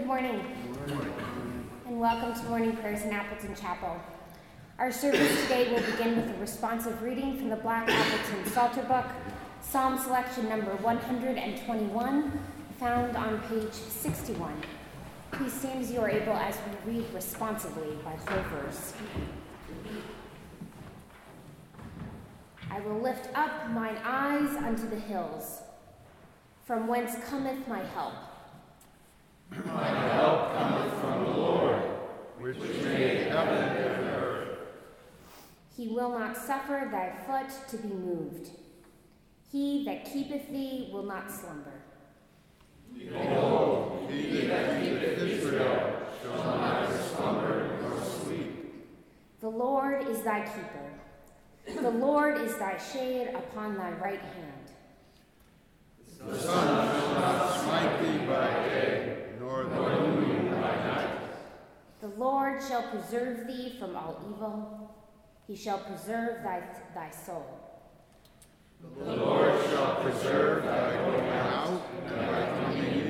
Good morning. And welcome to morning prayers in Appleton Chapel. Our service today will begin with a responsive reading from the Black Appleton Psalter Book, Psalm selection number 121, found on page 61. Please stand you are able as we read responsively by full verse. I will lift up mine eyes unto the hills, from whence cometh my help. My help cometh from the Lord, which made heaven and earth. He will not suffer thy foot to be moved. He that keepeth thee will not slumber. Behold, he that keepeth Israel shall neither slumber nor sleep. The Lord is thy keeper. The Lord is thy shade upon thy right hand. The sun shall not smite thee by day, nor the moon by night. The Shall preserve thee from all evil. He shall preserve thy, thy soul. The Lord shall preserve thy going out and thy coming in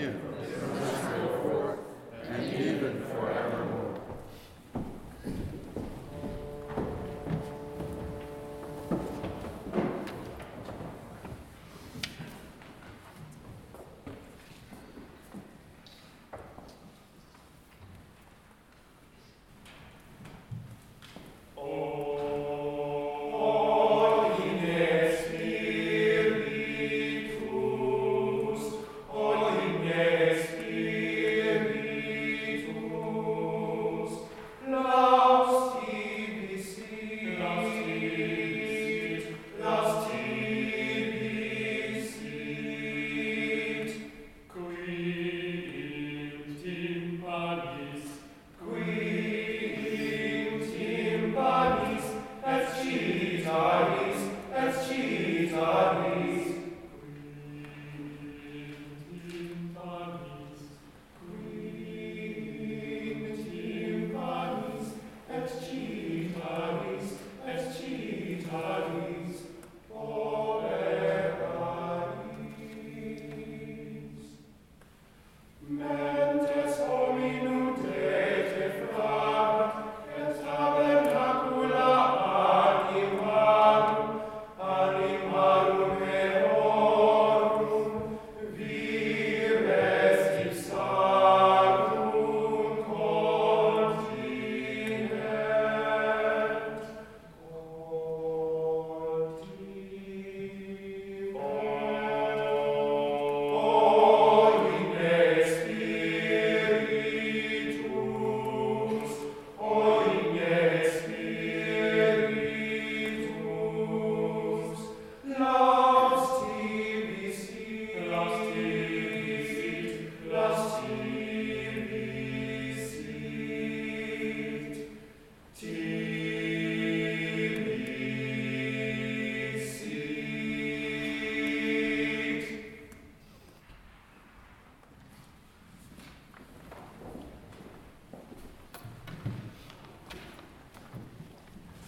Mentes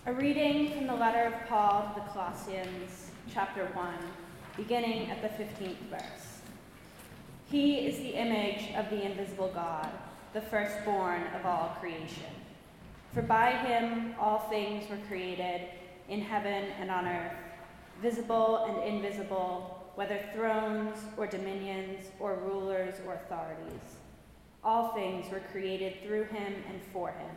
A reading from the letter of Paul to the Colossians, chapter 1, beginning at the 15th verse. He is the image of the invisible God, the firstborn of all creation. For by him all things were created, in heaven and on earth, visible and invisible, whether thrones or dominions or rulers or authorities. All things were created through him and for him.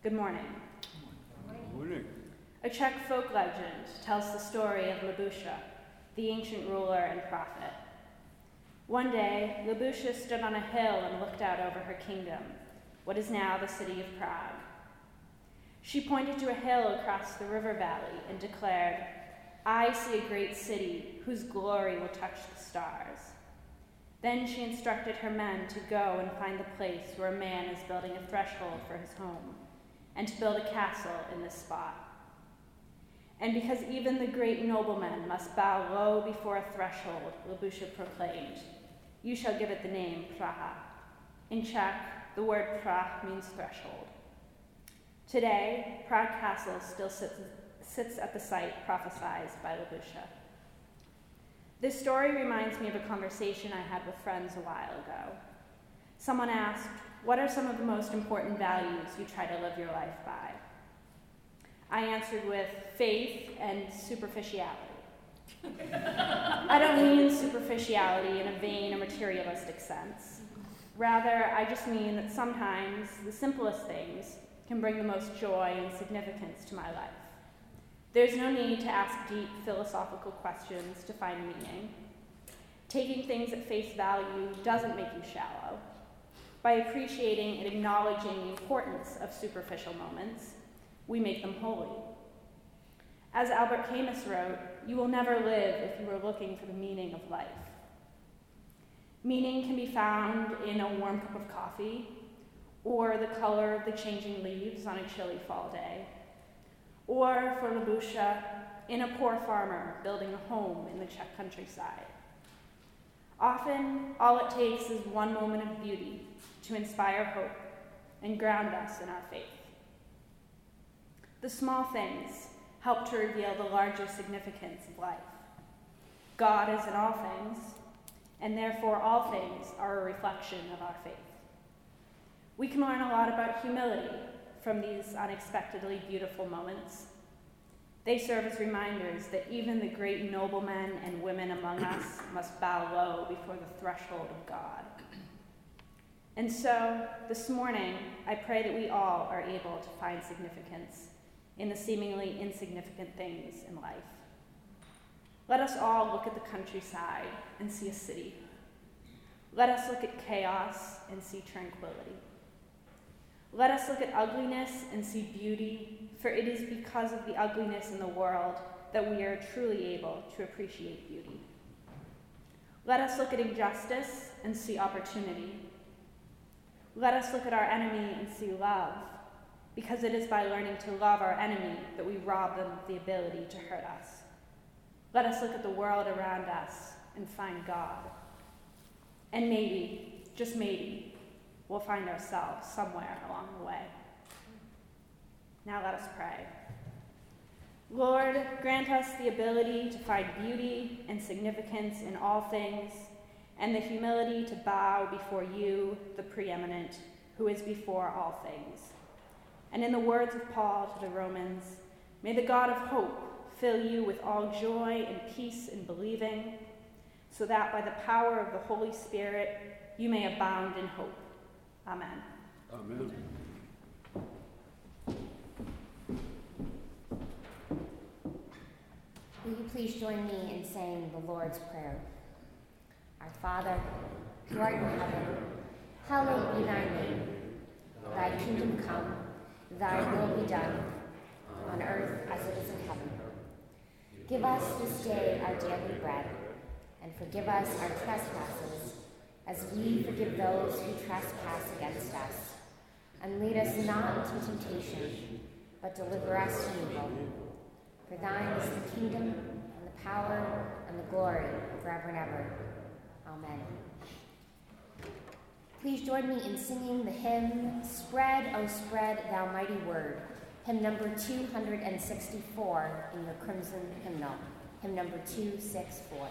Good morning. Good morning. A Czech folk legend tells the story of Labusha, the ancient ruler and prophet. One day, Labusha stood on a hill and looked out over her kingdom, what is now the city of Prague. She pointed to a hill across the river valley and declared, I see a great city whose glory will touch the stars. Then she instructed her men to go and find the place where a man is building a threshold for his home, and to build a castle in this spot. And because even the great noblemen must bow low before a threshold, Libusha proclaimed, You shall give it the name Praha. In Czech, the word Prah means threshold. Today, Prague Castle still sits, sits at the site prophesied by Libusha. This story reminds me of a conversation I had with friends a while ago. Someone asked, What are some of the most important values you try to live your life by? I answered with faith and superficiality. I don't mean superficiality in a vain or materialistic sense. Rather, I just mean that sometimes the simplest things can bring the most joy and significance to my life. There's no need to ask deep philosophical questions to find meaning. Taking things at face value doesn't make you shallow. By appreciating and acknowledging the importance of superficial moments, we make them holy. As Albert Camus wrote, you will never live if you are looking for the meaning of life. Meaning can be found in a warm cup of coffee, or the color of the changing leaves on a chilly fall day or for Libusha, in a poor farmer building a home in the Czech countryside. Often, all it takes is one moment of beauty to inspire hope and ground us in our faith. The small things help to reveal the larger significance of life. God is in all things, and therefore all things are a reflection of our faith. We can learn a lot about humility from these unexpectedly beautiful moments. They serve as reminders that even the great noblemen and women among us must bow low before the threshold of God. And so, this morning, I pray that we all are able to find significance in the seemingly insignificant things in life. Let us all look at the countryside and see a city. Let us look at chaos and see tranquility. Let us look at ugliness and see beauty, for it is because of the ugliness in the world that we are truly able to appreciate beauty. Let us look at injustice and see opportunity. Let us look at our enemy and see love, because it is by learning to love our enemy that we rob them of the ability to hurt us. Let us look at the world around us and find God. And maybe, just maybe, we'll find ourselves somewhere along the way. Now let us pray. Lord, grant us the ability to find beauty and significance in all things, and the humility to bow before you, the preeminent, who is before all things. And in the words of Paul to the Romans, may the God of hope fill you with all joy and peace in believing, so that by the power of the Holy Spirit you may abound in hope. Amen. Amen. Will you please join me in saying the Lord's Prayer? Our Father, who art in heaven, hallowed be thy name. Thy kingdom come, thy will be done, on earth as it is in heaven. Give us this day our daily bread, and forgive us our trespasses, as we forgive those who trespass against us. And lead us not into temptation, but deliver us from evil. For thine is the kingdom, and the power, and the glory, forever and ever. Amen. Please join me in singing the hymn, Spread, O Spread Thou Mighty Word, hymn number 264 in your Crimson Hymnal, hymn number 264.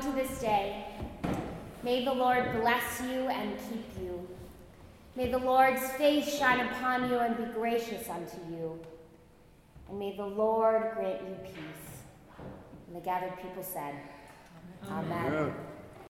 to this day. May the Lord bless you and keep you. May the Lord's face shine upon you and be gracious unto you. And may the Lord grant you peace. And the gathered people said, Amen. Amen.